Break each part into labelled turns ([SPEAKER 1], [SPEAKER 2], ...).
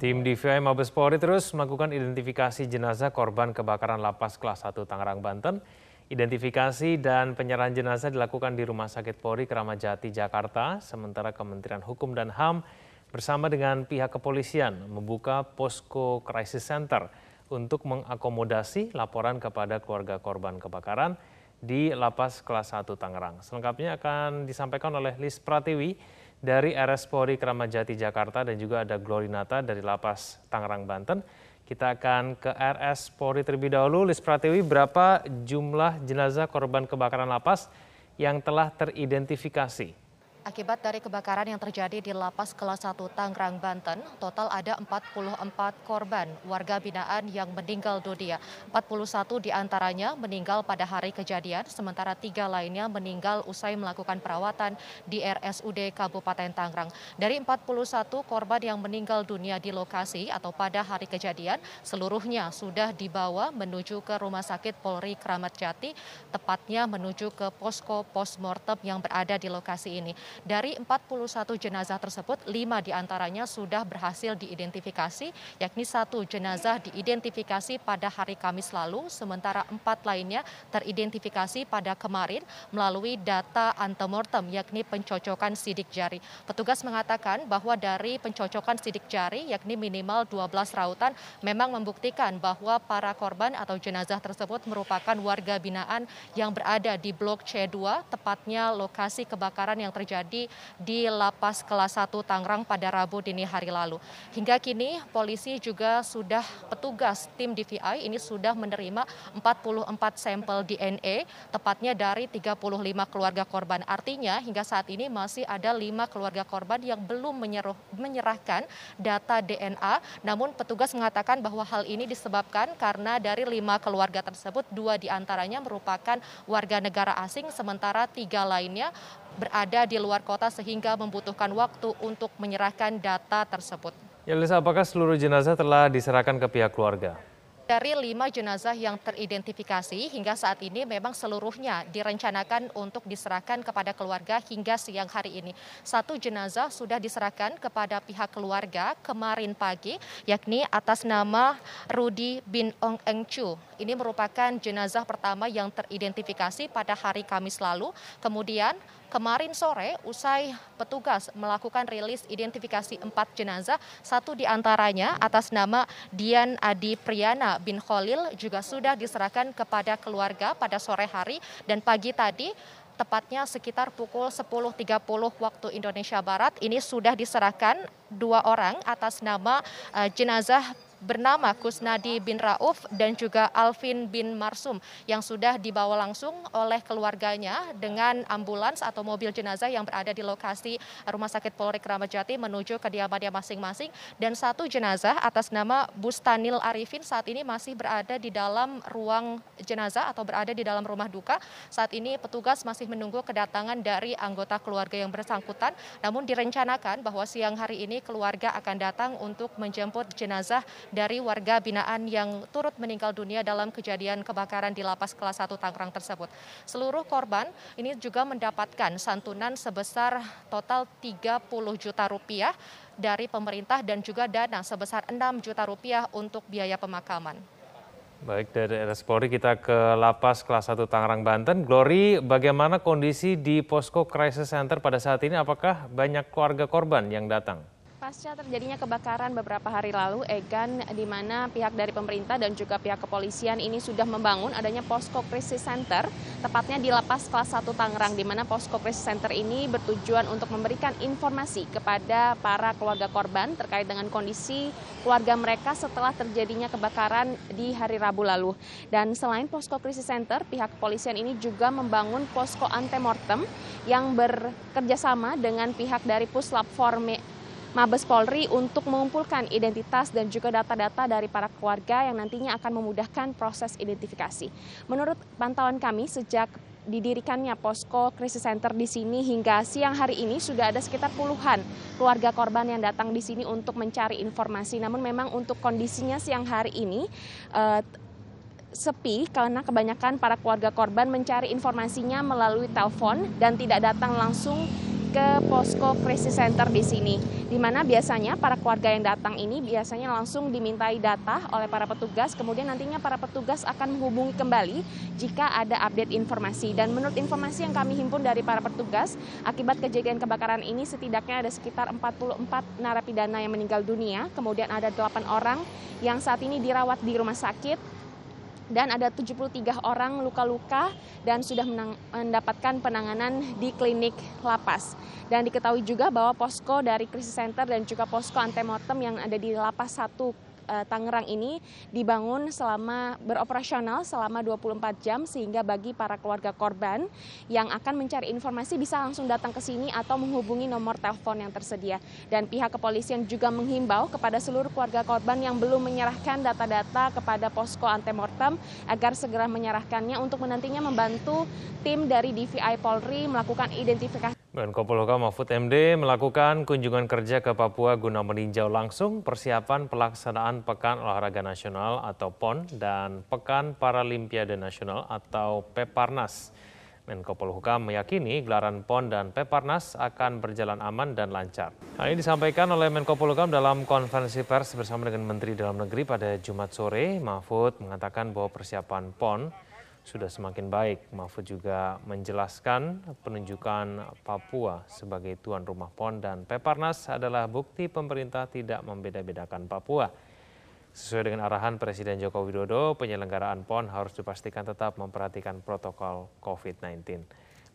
[SPEAKER 1] Tim DVI Mabes Polri terus melakukan identifikasi jenazah korban kebakaran lapas kelas 1 Tangerang, Banten. Identifikasi dan penyerahan jenazah dilakukan di Rumah Sakit Polri Keramat Jati, Jakarta, sementara Kementerian Hukum dan HAM bersama dengan pihak kepolisian membuka posko crisis center untuk mengakomodasi laporan kepada keluarga korban kebakaran di Lapas Kelas 1 Tangerang. Selengkapnya akan disampaikan oleh Lis Pratiwi dari RS Polri Kramat Jati Jakarta dan juga ada Glorinata dari Lapas Tangerang Banten. Kita akan ke RS Polri terlebih dahulu. Lis Pratiwi, berapa jumlah jenazah korban kebakaran lapas yang telah teridentifikasi?
[SPEAKER 2] Akibat dari kebakaran yang terjadi di Lapas Kelas 1 Tangerang, Banten, total ada 44 korban warga binaan yang meninggal dunia. 41 di antaranya meninggal pada hari kejadian, sementara tiga lainnya meninggal usai melakukan perawatan di RSUD Kabupaten Tangerang. Dari 41 korban yang meninggal dunia di lokasi atau pada hari kejadian, seluruhnya sudah dibawa menuju ke Rumah Sakit Polri Kramat Jati, tepatnya menuju ke posko postmortem yang berada di lokasi ini. Dari 41 jenazah tersebut, lima di antaranya sudah berhasil diidentifikasi, yakni satu jenazah diidentifikasi pada hari Kamis lalu, sementara empat lainnya teridentifikasi pada kemarin melalui data antemortem, yakni pencocokan sidik jari. Petugas mengatakan bahwa dari pencocokan sidik jari, yakni minimal 12 rautan, memang membuktikan bahwa para korban atau jenazah tersebut merupakan warga binaan yang berada di Blok C2, tepatnya lokasi kebakaran yang terjadi terjadi di Lapas Kelas 1 Tangerang pada Rabu dini hari lalu. Hingga kini polisi juga sudah petugas tim DVI ini sudah menerima 44 sampel DNA tepatnya dari 35 keluarga korban. Artinya hingga saat ini masih ada lima keluarga korban yang belum menyeruh, menyerahkan data DNA. Namun petugas mengatakan bahwa hal ini disebabkan karena dari lima keluarga tersebut dua di antaranya merupakan warga negara asing sementara tiga lainnya berada di luar kota sehingga membutuhkan waktu untuk menyerahkan data tersebut.
[SPEAKER 1] Ya, Lisa, apakah seluruh jenazah telah diserahkan ke pihak keluarga?
[SPEAKER 2] Dari lima jenazah yang teridentifikasi hingga saat ini memang seluruhnya direncanakan untuk diserahkan kepada keluarga hingga siang hari ini. Satu jenazah sudah diserahkan kepada pihak keluarga kemarin pagi yakni atas nama Rudi bin Ong Eng Chu. Ini merupakan jenazah pertama yang teridentifikasi pada hari Kamis lalu. Kemudian kemarin sore usai petugas melakukan rilis identifikasi empat jenazah, satu di antaranya atas nama Dian Adi Priyana bin Khalil juga sudah diserahkan kepada keluarga pada sore hari dan pagi tadi tepatnya sekitar pukul 10.30 waktu Indonesia Barat ini sudah diserahkan dua orang atas nama uh, jenazah bernama Kusnadi bin Rauf dan juga Alvin bin Marsum yang sudah dibawa langsung oleh keluarganya dengan ambulans atau mobil jenazah yang berada di lokasi Rumah Sakit Polri Kramat Jati menuju kediamannya masing-masing dan satu jenazah atas nama Bustanil Arifin saat ini masih berada di dalam ruang jenazah atau berada di dalam rumah duka. Saat ini petugas masih menunggu kedatangan dari anggota keluarga yang bersangkutan namun direncanakan bahwa siang hari ini keluarga akan datang untuk menjemput jenazah dari warga binaan yang turut meninggal dunia dalam kejadian kebakaran di lapas kelas 1 Tangerang tersebut. Seluruh korban ini juga mendapatkan santunan sebesar total 30 juta rupiah dari pemerintah dan juga dana sebesar 6 juta rupiah untuk biaya pemakaman.
[SPEAKER 1] Baik, dari RS Polri kita ke Lapas Kelas 1 Tangerang, Banten. Glory, bagaimana kondisi di Posko Crisis Center pada saat ini? Apakah banyak keluarga korban yang datang?
[SPEAKER 3] Pasca terjadinya kebakaran beberapa hari lalu, Egan, di mana pihak dari pemerintah dan juga pihak kepolisian ini sudah membangun adanya posko krisis center, tepatnya di lapas kelas 1 Tangerang, di mana posko krisis center ini bertujuan untuk memberikan informasi kepada para keluarga korban terkait dengan kondisi keluarga mereka setelah terjadinya kebakaran di hari Rabu lalu. Dan selain posko krisis center, pihak kepolisian ini juga membangun posko antemortem yang bekerjasama dengan pihak dari Puslap Forme Mabes Polri untuk mengumpulkan identitas dan juga data-data dari para keluarga yang nantinya akan memudahkan proses identifikasi. Menurut pantauan kami sejak didirikannya posko krisis center di sini hingga siang hari ini sudah ada sekitar puluhan keluarga korban yang datang di sini untuk mencari informasi. Namun memang untuk kondisinya siang hari ini uh, sepi karena kebanyakan para keluarga korban mencari informasinya melalui telepon dan tidak datang langsung ke posko krisis center di sini, di mana biasanya para keluarga yang datang ini biasanya langsung dimintai data oleh para petugas, kemudian nantinya para petugas akan menghubungi kembali jika ada update informasi. Dan menurut informasi yang kami himpun dari para petugas, akibat kejadian kebakaran ini setidaknya ada sekitar 44 narapidana yang meninggal dunia, kemudian ada 8 orang yang saat ini dirawat di rumah sakit, dan ada 73 orang luka-luka dan sudah mendapatkan penanganan di klinik lapas. Dan diketahui juga bahwa posko dari krisis center dan juga posko antemortem yang ada di lapas 1 uh, Tangerang ini dibangun selama beroperasional selama 24 jam sehingga bagi para keluarga korban yang akan mencari informasi bisa langsung datang ke sini atau menghubungi nomor telepon yang tersedia. Dan pihak kepolisian juga menghimbau kepada seluruh keluarga korban yang belum menyerahkan data-data kepada posko antemortem agar segera menyerahkannya untuk menantinya membantu tim dari DVI Polri melakukan identifikasi
[SPEAKER 1] Menko Polhukam Mahfud MD melakukan kunjungan kerja ke Papua guna meninjau langsung persiapan pelaksanaan Pekan Olahraga Nasional atau PON dan Pekan Paralimpiade Nasional atau Peparnas. Menko Polhukam meyakini gelaran PON dan Peparnas akan berjalan aman dan lancar. Hal ini disampaikan oleh Menko Polhukam dalam konferensi pers bersama dengan Menteri Dalam Negeri pada Jumat sore. Mahfud mengatakan bahwa persiapan PON sudah semakin baik. Mahfud juga menjelaskan penunjukan Papua sebagai tuan rumah PON dan Peparnas adalah bukti pemerintah tidak membeda-bedakan Papua. Sesuai dengan arahan Presiden Joko Widodo, penyelenggaraan PON harus dipastikan tetap memperhatikan protokol COVID-19.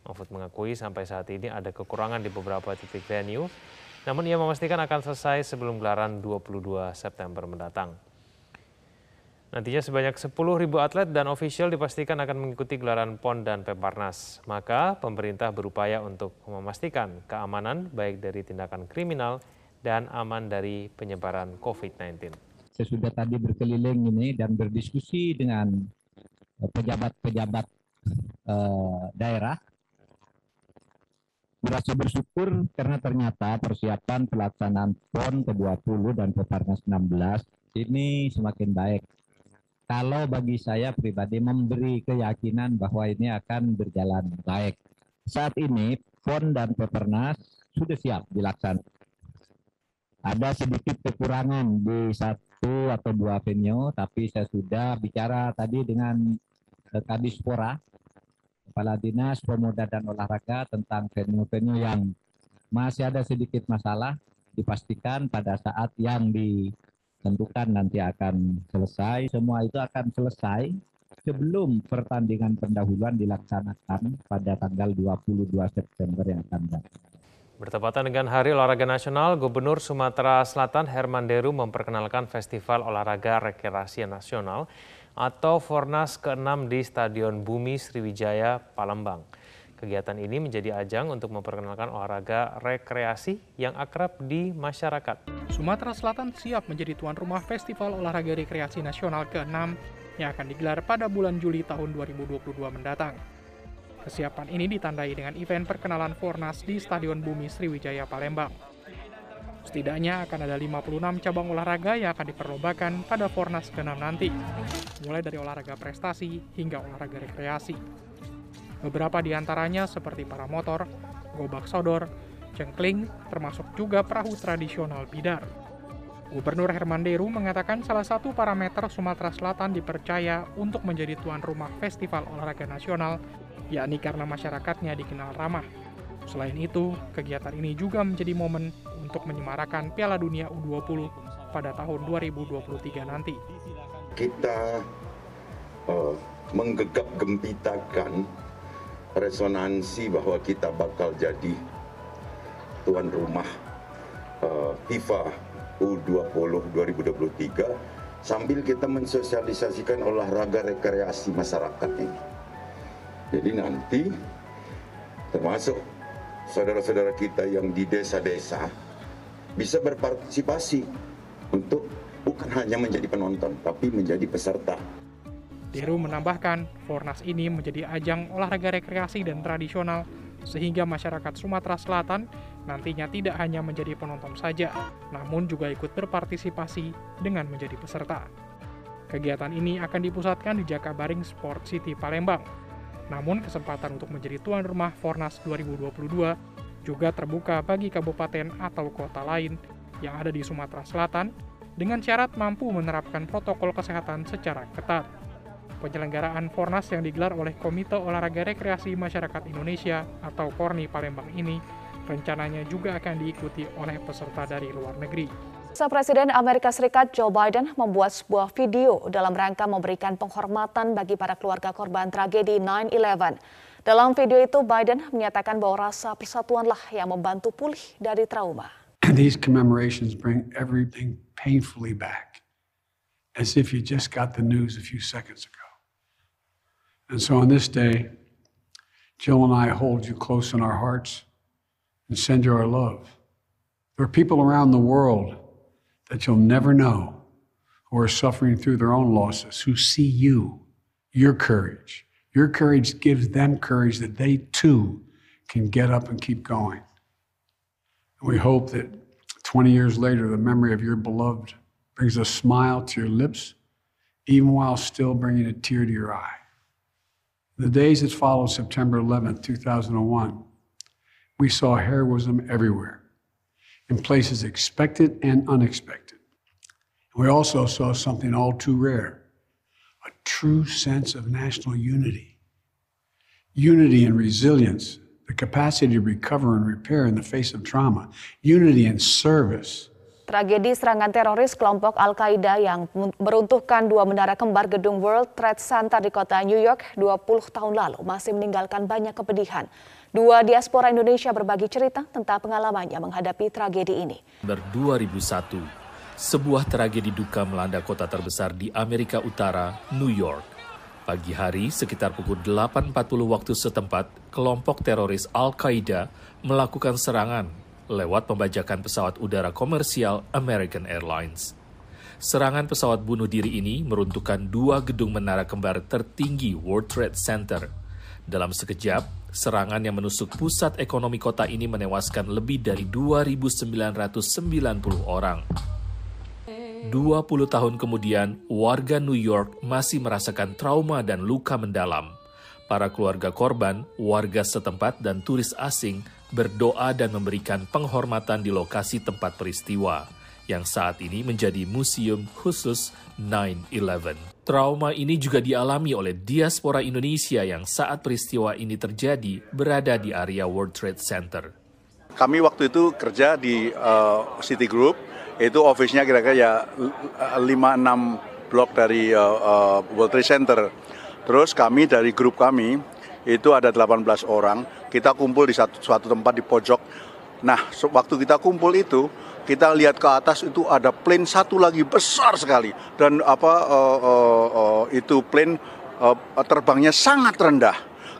[SPEAKER 1] Mahfud mengakui sampai saat ini ada kekurangan di beberapa titik venue, namun ia memastikan akan selesai sebelum gelaran 22 September mendatang. Nantinya sebanyak 10.000 atlet dan ofisial dipastikan akan mengikuti gelaran PON dan Peparnas. Maka pemerintah berupaya untuk memastikan keamanan baik dari tindakan kriminal dan aman dari penyebaran COVID-19.
[SPEAKER 4] Saya sudah tadi berkeliling ini dan berdiskusi dengan eh, pejabat-pejabat eh, daerah. Merasa bersyukur karena ternyata persiapan pelaksanaan PON ke-20 dan Peparnas 16 ini semakin baik kalau bagi saya pribadi memberi keyakinan bahwa ini akan berjalan baik. Saat ini PON dan Pepernas sudah siap dilaksanakan. Ada sedikit kekurangan di satu atau dua venue, tapi saya sudah bicara tadi dengan eh, Kadispora, Kepala Dinas Pemuda dan Olahraga tentang venue-venue yang masih ada sedikit masalah, dipastikan pada saat yang di tentukan nanti akan selesai. Semua itu akan selesai sebelum pertandingan pendahuluan dilaksanakan pada tanggal 22 September yang akan datang.
[SPEAKER 1] Bertepatan dengan Hari Olahraga Nasional, Gubernur Sumatera Selatan Herman Deru memperkenalkan Festival Olahraga Rekreasi Nasional atau Fornas ke-6 di Stadion Bumi Sriwijaya, Palembang. Kegiatan ini menjadi ajang untuk memperkenalkan olahraga rekreasi yang akrab di masyarakat.
[SPEAKER 5] Sumatera Selatan siap menjadi tuan rumah Festival Olahraga Rekreasi Nasional ke-6 yang akan digelar pada bulan Juli tahun 2022 mendatang. Kesiapan ini ditandai dengan event perkenalan Fornas di Stadion Bumi Sriwijaya Palembang. Setidaknya akan ada 56 cabang olahraga yang akan diperlombakan pada Fornas ke-6 nanti, mulai dari olahraga prestasi hingga olahraga rekreasi. Beberapa di antaranya seperti para motor, gobak sodor, cengkling, termasuk juga perahu tradisional bidar. Gubernur Herman Deru mengatakan salah satu parameter Sumatera Selatan dipercaya untuk menjadi tuan rumah Festival Olahraga Nasional, yakni karena masyarakatnya dikenal ramah. Selain itu, kegiatan ini juga menjadi momen untuk menyemarakan Piala Dunia U20 pada tahun 2023 nanti.
[SPEAKER 6] Kita uh, menggegap gempitakan resonansi bahwa kita bakal jadi tuan rumah uh, FIFA U20 2023 sambil kita mensosialisasikan olahraga rekreasi masyarakat ini. Jadi nanti termasuk saudara-saudara kita yang di desa-desa bisa berpartisipasi untuk bukan hanya menjadi penonton tapi menjadi peserta.
[SPEAKER 5] Deru menambahkan, Fornas ini menjadi ajang olahraga rekreasi dan tradisional sehingga masyarakat Sumatera Selatan nantinya tidak hanya menjadi penonton saja, namun juga ikut berpartisipasi dengan menjadi peserta. Kegiatan ini akan dipusatkan di Jakabaring Sport City Palembang. Namun kesempatan untuk menjadi tuan rumah Fornas 2022 juga terbuka bagi kabupaten atau kota lain yang ada di Sumatera Selatan dengan syarat mampu menerapkan protokol kesehatan secara ketat. Penyelenggaraan Fornas yang digelar oleh Komite Olahraga Rekreasi Masyarakat Indonesia atau KORNI Palembang ini rencananya juga akan diikuti oleh peserta dari luar negeri.
[SPEAKER 7] Presiden Amerika Serikat Joe Biden membuat sebuah video dalam rangka memberikan penghormatan bagi para keluarga korban tragedi 9-11. Dalam video itu, Biden menyatakan bahwa rasa persatuanlah yang membantu pulih dari trauma.
[SPEAKER 8] These commemorations bring everything painfully back, as if you just got the news a few seconds ago. And so on this day, Jill and I hold you close in our hearts and send you our love. There are people around the world that you'll never know who are suffering through their own losses, who see you, your courage. Your courage gives them courage that they too can get up and keep going. And we hope that 20 years later, the memory of your beloved brings a smile to your lips, even while still bringing a tear to your eye. The days that followed September 11th, 2001, we saw heroism everywhere, in places expected and unexpected. We also saw something all too rare a true sense of national unity. Unity and resilience, the capacity to recover and repair in the face of trauma, unity and service.
[SPEAKER 7] Tragedi serangan teroris kelompok Al-Qaeda yang meruntuhkan dua menara kembar gedung World Trade Center di kota New York 20 tahun lalu masih meninggalkan banyak kepedihan. Dua diaspora Indonesia berbagi cerita tentang pengalamannya menghadapi tragedi ini.
[SPEAKER 9] Ber 2001, sebuah tragedi duka melanda kota terbesar di Amerika Utara, New York. Pagi hari, sekitar pukul 8.40 waktu setempat, kelompok teroris Al-Qaeda melakukan serangan lewat pembajakan pesawat udara komersial American Airlines. Serangan pesawat bunuh diri ini meruntuhkan dua gedung menara kembar tertinggi World Trade Center. Dalam sekejap, serangan yang menusuk pusat ekonomi kota ini menewaskan lebih dari 2.990 orang. 20 tahun kemudian, warga New York masih merasakan trauma dan luka mendalam. Para keluarga korban, warga setempat, dan turis asing berdoa dan memberikan penghormatan di lokasi tempat peristiwa, yang saat ini menjadi museum khusus 9-11. Trauma ini juga dialami oleh diaspora Indonesia yang saat peristiwa ini terjadi berada di area World Trade Center.
[SPEAKER 10] Kami waktu itu kerja di uh, City Group, itu office-nya kira-kira ya 5-6 blok dari uh, uh, World Trade Center. Terus kami dari grup kami, itu ada 18 orang, kita kumpul di satu, suatu tempat di pojok. Nah, waktu kita kumpul itu, kita lihat ke atas itu ada plane satu lagi besar sekali dan apa uh, uh, uh, itu plane uh, terbangnya sangat rendah.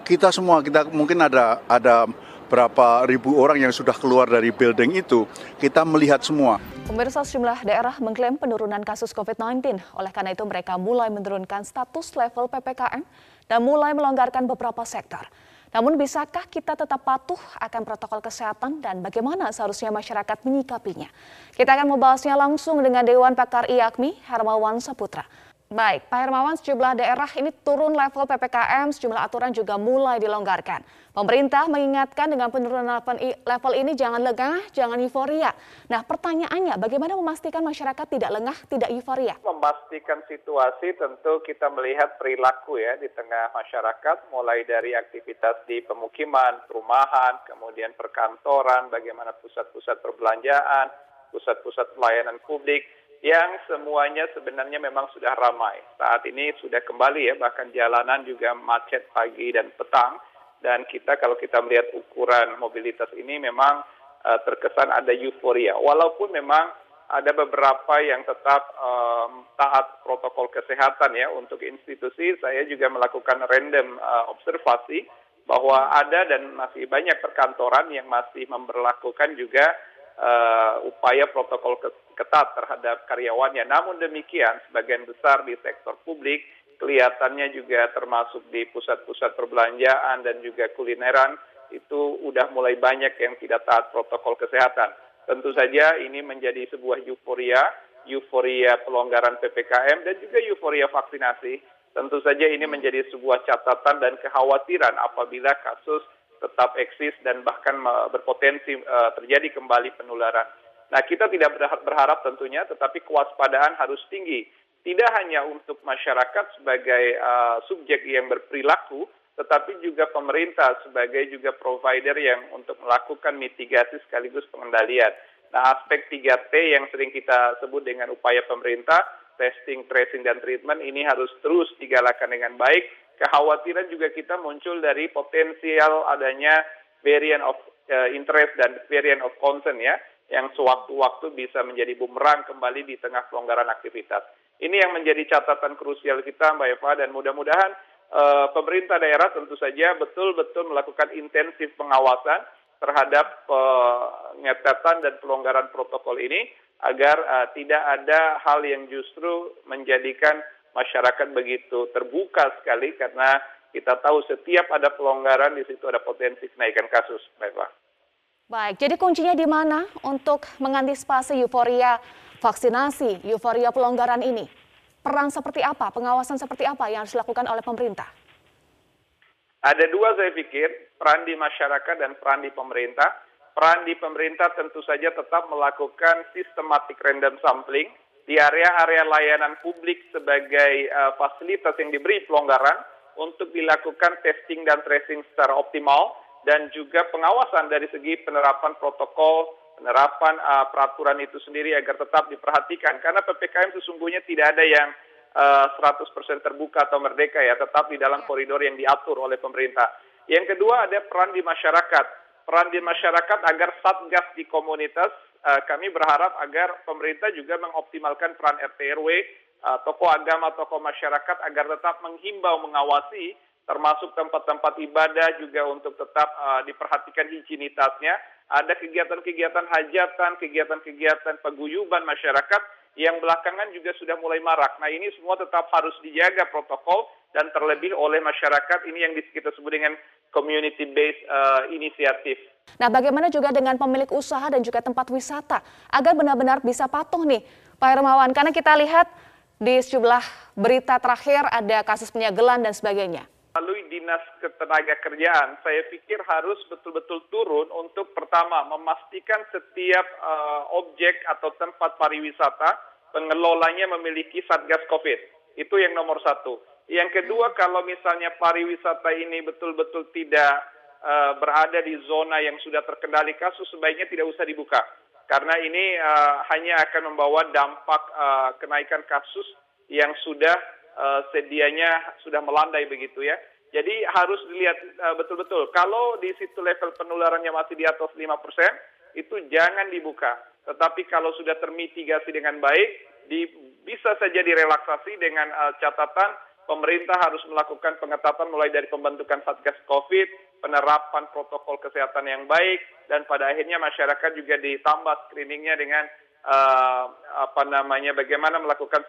[SPEAKER 10] Kita semua kita mungkin ada ada berapa ribu orang yang sudah keluar dari building itu, kita melihat semua.
[SPEAKER 7] Pemirsa sejumlah daerah mengklaim penurunan kasus COVID-19. Oleh karena itu mereka mulai menurunkan status level PPKM dan mulai melonggarkan beberapa sektor. Namun bisakah kita tetap patuh akan protokol kesehatan dan bagaimana seharusnya masyarakat menyikapinya? Kita akan membahasnya langsung dengan Dewan Pakar IAKMI, Hermawan Saputra. Baik, Pak Hermawan, sejumlah daerah ini turun level PPKM, sejumlah aturan juga mulai dilonggarkan. Pemerintah mengingatkan dengan penurunan level ini jangan lengah, jangan euforia. Nah, pertanyaannya bagaimana memastikan masyarakat tidak lengah, tidak euforia?
[SPEAKER 11] Memastikan situasi tentu kita melihat perilaku ya di tengah masyarakat, mulai dari aktivitas di pemukiman, perumahan, kemudian perkantoran, bagaimana pusat-pusat perbelanjaan, pusat-pusat pelayanan publik, yang semuanya sebenarnya memang sudah ramai. Saat ini sudah kembali ya, bahkan jalanan juga macet pagi dan petang. Dan kita kalau kita melihat ukuran mobilitas ini memang uh, terkesan ada euforia. Walaupun memang ada beberapa yang tetap um, taat protokol kesehatan ya untuk institusi. Saya juga melakukan random uh, observasi bahwa ada dan masih banyak perkantoran yang masih memperlakukan juga uh, upaya protokol ketat terhadap karyawannya. Namun demikian, sebagian besar di sektor publik kelihatannya juga termasuk di pusat-pusat perbelanjaan dan juga kulineran itu udah mulai banyak yang tidak taat protokol kesehatan. Tentu saja ini menjadi sebuah euforia, euforia pelonggaran PPKM dan juga euforia vaksinasi. Tentu saja ini menjadi sebuah catatan dan kekhawatiran apabila kasus tetap eksis dan bahkan berpotensi terjadi kembali penularan. Nah, kita tidak berharap tentunya, tetapi kewaspadaan harus tinggi. Tidak hanya untuk masyarakat sebagai uh, subjek yang berperilaku, tetapi juga pemerintah sebagai juga provider yang untuk melakukan mitigasi sekaligus pengendalian. Nah, aspek 3T yang sering kita sebut dengan upaya pemerintah, testing, tracing, dan treatment ini harus terus digalakan dengan baik kekhawatiran juga kita muncul dari potensial adanya variant of uh, interest dan variant of concern ya, yang sewaktu-waktu bisa menjadi bumerang kembali di tengah pelonggaran aktivitas. Ini yang menjadi catatan krusial kita Mbak Eva dan mudah-mudahan uh, pemerintah daerah tentu saja betul-betul melakukan intensif pengawasan terhadap pengetatan dan pelonggaran protokol ini agar uh, tidak ada hal yang justru menjadikan masyarakat begitu terbuka sekali karena kita tahu setiap ada pelonggaran di situ ada potensi kenaikan kasus, Mbak
[SPEAKER 7] Baik, jadi kuncinya di mana untuk mengantisipasi euforia vaksinasi, euforia pelonggaran ini? Peran seperti apa, pengawasan seperti apa yang harus dilakukan oleh pemerintah?
[SPEAKER 11] Ada dua saya pikir, peran di masyarakat dan peran di pemerintah. Peran di pemerintah tentu saja tetap melakukan sistematik random sampling, di area-area layanan publik sebagai uh, fasilitas yang diberi pelonggaran untuk dilakukan testing dan tracing secara optimal dan juga pengawasan dari segi penerapan protokol, penerapan uh, peraturan itu sendiri agar tetap diperhatikan karena PPKM sesungguhnya tidak ada yang uh, eh, 100% terbuka atau merdeka ya, tetap di dalam koridor yang diatur oleh pemerintah. Yang kedua ada peran di masyarakat. Peran di masyarakat agar satgas di komunitas uh, kami berharap agar pemerintah juga mengoptimalkan peran RT RW, uh, tokoh agama, tokoh masyarakat agar tetap menghimbau, mengawasi termasuk tempat-tempat ibadah juga untuk tetap uh, diperhatikan higienitasnya. Ada kegiatan-kegiatan hajatan, kegiatan-kegiatan paguyuban masyarakat yang belakangan juga sudah mulai marak. Nah ini semua tetap harus dijaga protokol dan terlebih oleh masyarakat ini yang kita sebut dengan community based uh, inisiatif.
[SPEAKER 7] Nah, bagaimana juga dengan pemilik usaha dan juga tempat wisata agar benar-benar bisa patuh nih, Pak Hermawan? Karena kita lihat di sejumlah berita terakhir ada kasus penyegelan dan sebagainya.
[SPEAKER 11] Dinas Ketenagakerjaan, saya pikir harus betul-betul turun untuk pertama memastikan setiap uh, objek atau tempat pariwisata pengelolanya memiliki satgas COVID. Itu yang nomor satu. Yang kedua, kalau misalnya pariwisata ini betul-betul tidak uh, berada di zona yang sudah terkendali kasus sebaiknya tidak usah dibuka karena ini uh, hanya akan membawa dampak uh, kenaikan kasus yang sudah uh, sedianya sudah melandai begitu ya. Jadi harus dilihat betul-betul. Uh, Kalau di situ level penularannya masih di atas 5%, itu jangan dibuka. Tetapi kalau sudah termitigasi dengan baik, di, bisa saja direlaksasi dengan uh, catatan pemerintah harus melakukan pengetatan mulai dari pembentukan Satgas Covid, penerapan protokol kesehatan yang baik, dan pada akhirnya masyarakat juga ditambah screeningnya dengan uh, apa namanya bagaimana melakukan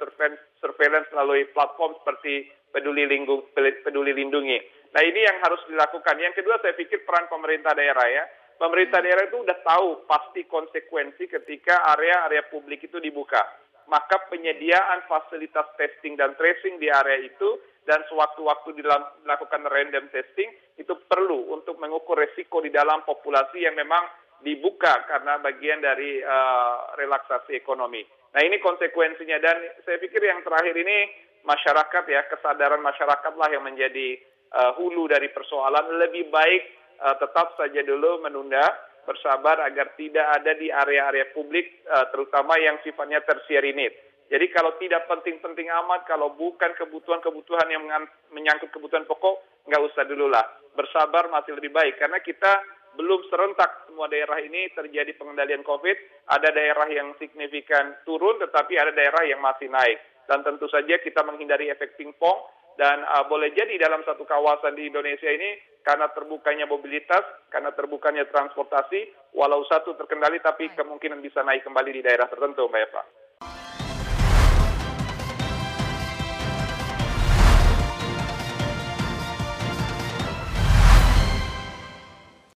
[SPEAKER 11] surveillance melalui platform seperti peduli, linggu, peduli lindungi. Nah ini yang harus dilakukan. Yang kedua saya pikir peran pemerintah daerah ya. Pemerintah daerah itu sudah tahu pasti konsekuensi ketika area-area publik itu dibuka maka penyediaan fasilitas testing dan tracing di area itu dan sewaktu-waktu dilakukan random testing itu perlu untuk mengukur resiko di dalam populasi yang memang dibuka karena bagian dari uh, relaksasi ekonomi. Nah ini konsekuensinya dan saya pikir yang terakhir ini masyarakat ya kesadaran masyarakat lah yang menjadi uh, hulu dari persoalan lebih baik uh, tetap saja dulu menunda bersabar agar tidak ada di area-area publik, uh, terutama yang sifatnya tertiary need. Jadi kalau tidak penting-penting amat, kalau bukan kebutuhan-kebutuhan yang menyangkut kebutuhan pokok, nggak usah dulu lah. Bersabar masih lebih baik, karena kita belum serentak semua daerah ini terjadi pengendalian COVID. Ada daerah yang signifikan turun, tetapi ada daerah yang masih naik. Dan tentu saja kita menghindari efek pingpong, dan uh, boleh jadi dalam satu kawasan di Indonesia ini karena terbukanya mobilitas, karena terbukanya transportasi, walau satu terkendali tapi kemungkinan bisa naik kembali di daerah tertentu, Mbak Eva.